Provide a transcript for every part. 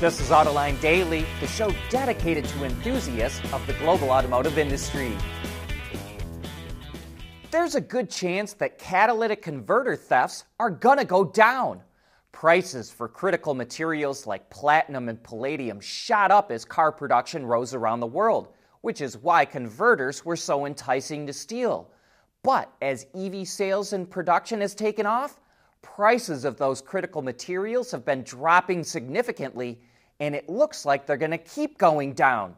This is Autoline Daily, the show dedicated to enthusiasts of the global automotive industry. There's a good chance that catalytic converter thefts are gonna go down. Prices for critical materials like platinum and palladium shot up as car production rose around the world, which is why converters were so enticing to steal. But as EV sales and production has taken off, prices of those critical materials have been dropping significantly and it looks like they're going to keep going down.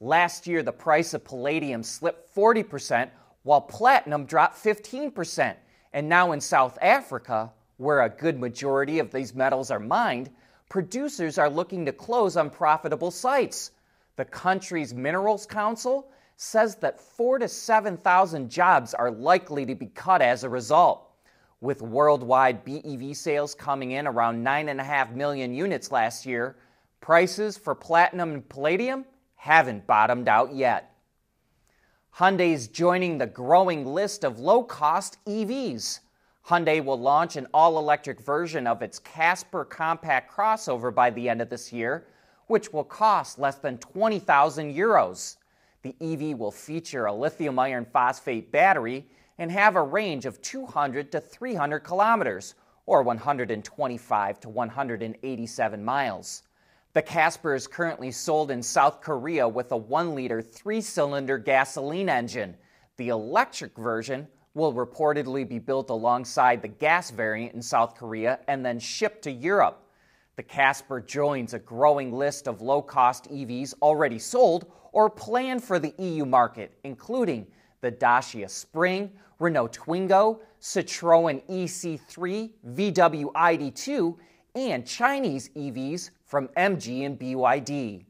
Last year, the price of palladium slipped 40%, while platinum dropped 15%. And now in South Africa, where a good majority of these metals are mined, producers are looking to close unprofitable sites. The country's Minerals Council says that 4 to 7,000 jobs are likely to be cut as a result. With worldwide BEV sales coming in around 9.5 million units last year, Prices for platinum and palladium haven't bottomed out yet. Hyundai's joining the growing list of low cost EVs. Hyundai will launch an all electric version of its Casper compact crossover by the end of this year, which will cost less than 20,000 euros. The EV will feature a lithium iron phosphate battery and have a range of 200 to 300 kilometers, or 125 to 187 miles. The Casper is currently sold in South Korea with a 1 liter, 3 cylinder gasoline engine. The electric version will reportedly be built alongside the gas variant in South Korea and then shipped to Europe. The Casper joins a growing list of low cost EVs already sold or planned for the EU market, including the Dacia Spring, Renault Twingo, Citroën EC3, VW ID2, and Chinese EVs from MG and BYD.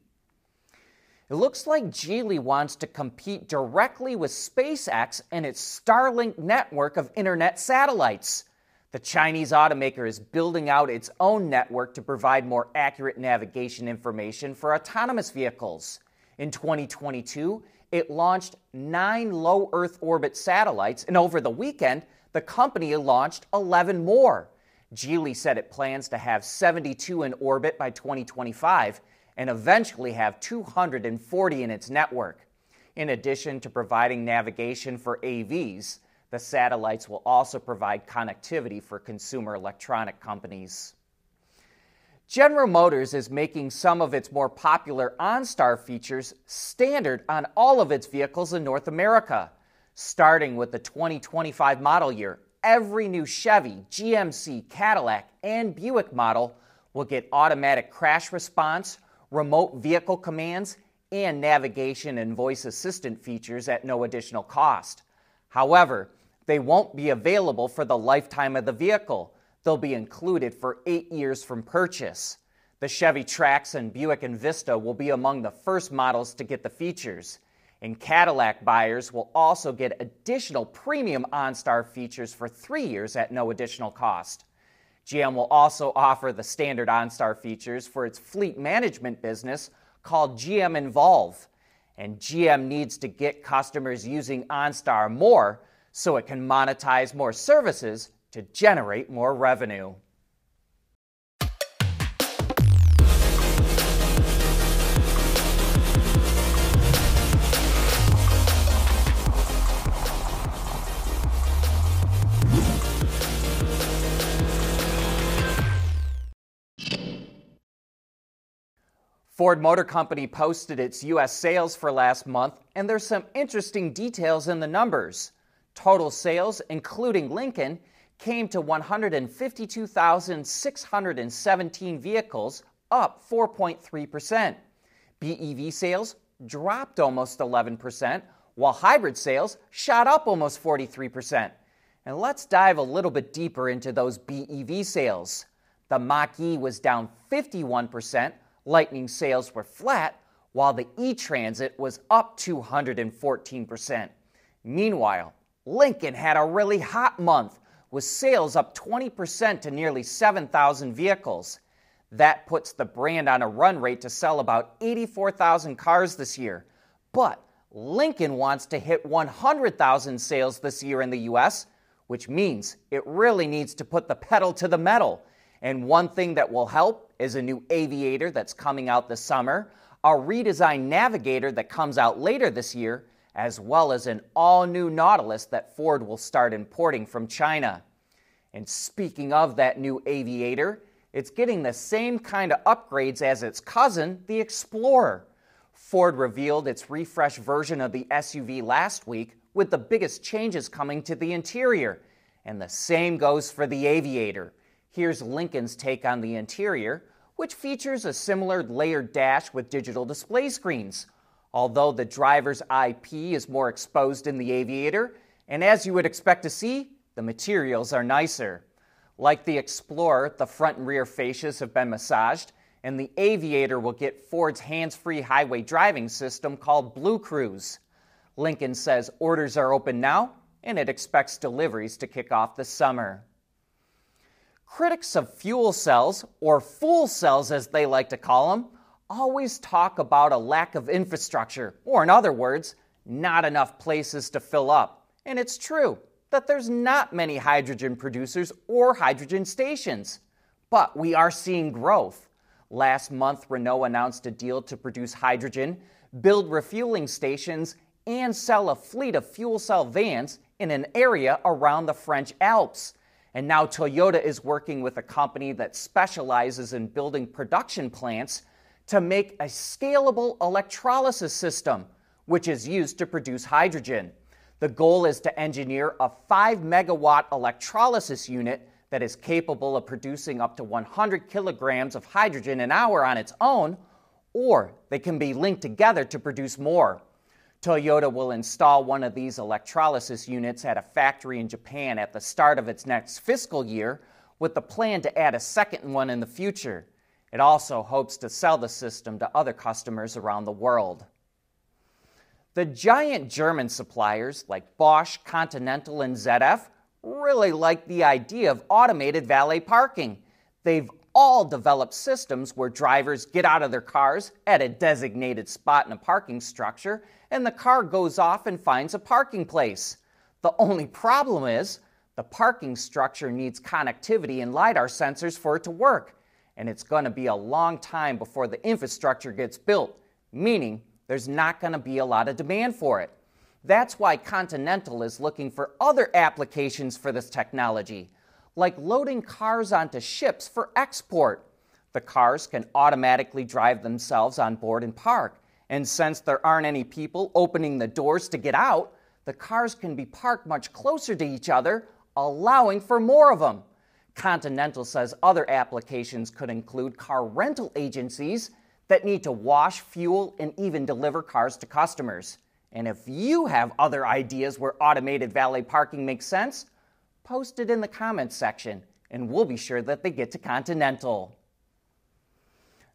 It looks like Geely wants to compete directly with SpaceX and its Starlink network of internet satellites. The Chinese automaker is building out its own network to provide more accurate navigation information for autonomous vehicles. In 2022, it launched nine low Earth orbit satellites, and over the weekend, the company launched 11 more. Geely said it plans to have 72 in orbit by 2025 and eventually have 240 in its network. In addition to providing navigation for AVs, the satellites will also provide connectivity for consumer electronic companies. General Motors is making some of its more popular OnStar features standard on all of its vehicles in North America. Starting with the 2025 model year, every new Chevy, GMC, Cadillac, and Buick model will get automatic crash response, remote vehicle commands, and navigation and voice assistant features at no additional cost. However, they won't be available for the lifetime of the vehicle. They'll be included for eight years from purchase. The Chevy Trax and Buick Envista will be among the first models to get the features. And Cadillac buyers will also get additional premium OnStar features for three years at no additional cost. GM will also offer the standard OnStar features for its fleet management business called GM Envolve. And GM needs to get customers using OnStar more so it can monetize more services to generate more revenue. Ford Motor Company posted its U.S. sales for last month, and there's some interesting details in the numbers. Total sales, including Lincoln, came to 152,617 vehicles, up 4.3%. BEV sales dropped almost 11%, while hybrid sales shot up almost 43%. And let's dive a little bit deeper into those BEV sales. The Mach E was down 51%, Lightning sales were flat, while the E Transit was up 214%. Meanwhile, Lincoln had a really hot month, with sales up 20% to nearly 7,000 vehicles. That puts the brand on a run rate to sell about 84,000 cars this year. But Lincoln wants to hit 100,000 sales this year in the US, which means it really needs to put the pedal to the metal And one thing that will help is a new aviator that's coming out this summer, a redesigned navigator that comes out later this year, as well as an all new Nautilus that Ford will start importing from China. And speaking of that new aviator, it's getting the same kind of upgrades as its cousin, the Explorer. Ford revealed its refreshed version of the SUV last week, with the biggest changes coming to the interior. And the same goes for the Aviator. Here's Lincoln's take on the interior, which features a similar layered dash with digital display screens. Although the driver's IP is more exposed in the Aviator, and as you would expect to see, the materials are nicer. Like the Explorer, the front and rear fascias have been massaged, and the Aviator will get Ford's hands free highway driving system called BlueCruise. Lincoln says orders are open now, and it expects deliveries to kick off this summer. Critics of fuel cells, or fool cells as they like to call them, always talk about a lack of infrastructure, or in other words, not enough places to fill up. And it's true that there's not many hydrogen producers or hydrogen stations. But we are seeing growth. Last month, Renault announced a deal to produce hydrogen, build refueling stations, and sell a fleet of fuel cell vans in an area around the French Alps. And now Toyota is working with a company that specializes in building production plants to make a scalable electrolysis system, which is used to produce hydrogen. The goal is to engineer a 5 megawatt electrolysis unit that is capable of producing up to 100 kilograms of hydrogen an hour on its own, or they can be linked together to produce more. Toyota will install one of these electrolysis units at a factory in Japan at the start of its next fiscal year, with the plan to add a second one in the future. It also hopes to sell the system to other customers around the world. The giant German suppliers like Bosch, Continental, and ZF really like the idea of automated valet parking. They've all developed systems where drivers get out of their cars at a designated spot in a parking structure and the car goes off and finds a parking place. The only problem is the parking structure needs connectivity and LiDAR sensors for it to work, and it's going to be a long time before the infrastructure gets built, meaning there's not going to be a lot of demand for it. That's why Continental is looking for other applications for this technology, like loading cars onto ships for export. The cars can automatically drive themselves on board and park. And since there aren't any people opening the doors to get out, the cars can be parked much closer to each other, allowing for more of them. Continental says other applications could include car rental agencies that need to wash, fuel, and even deliver cars to customers. And if you have other ideas where automated valet parking makes sense, post it in the comments section and we'll be sure that they get to Continental.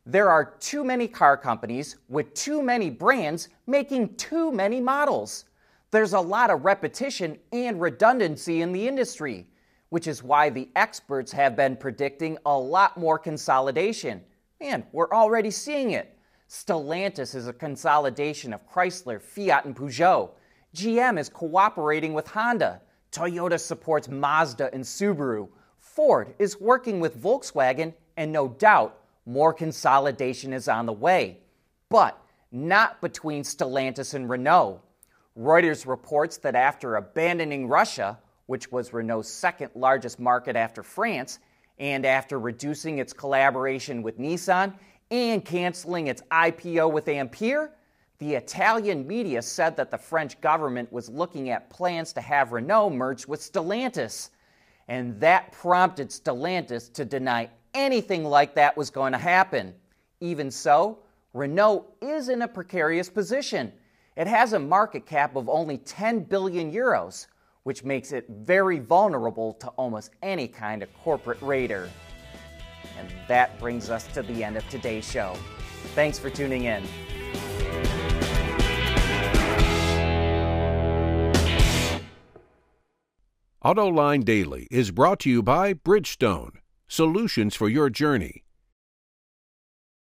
There are too many car companies with too many brands making too many models. There's a lot of repetition and redundancy in the industry, which is why the experts have been predicting a lot more consolidation and we're already seeing it. Stellantis is a consolidation of Chrysler, Fiat, and Peugeot. GM is cooperating with Honda. Toyota supports Mazda and Subaru. Ford is working with Volkswagen, and no doubt more consolidation is on the way. But not between Stellantis and Renault. Reuters reports that after abandoning Russia, which was Renault's second largest market after France, and after reducing its collaboration with Nissan and canceling its IPO with Ampere, the Italian media said that the French government was looking at plans to have Renault merged with Stellantis. And that prompted Stellantis to deny anything like that was going to happen. Even so, Renault is in a precarious position. It has a market cap of only 10 billion euros, which makes it very vulnerable to almost any kind of corporate raider. And that brings us to the end of today's show. Thanks for tuning in. AutoLine Daily is brought to you by Bridgestone, solutions for your journey.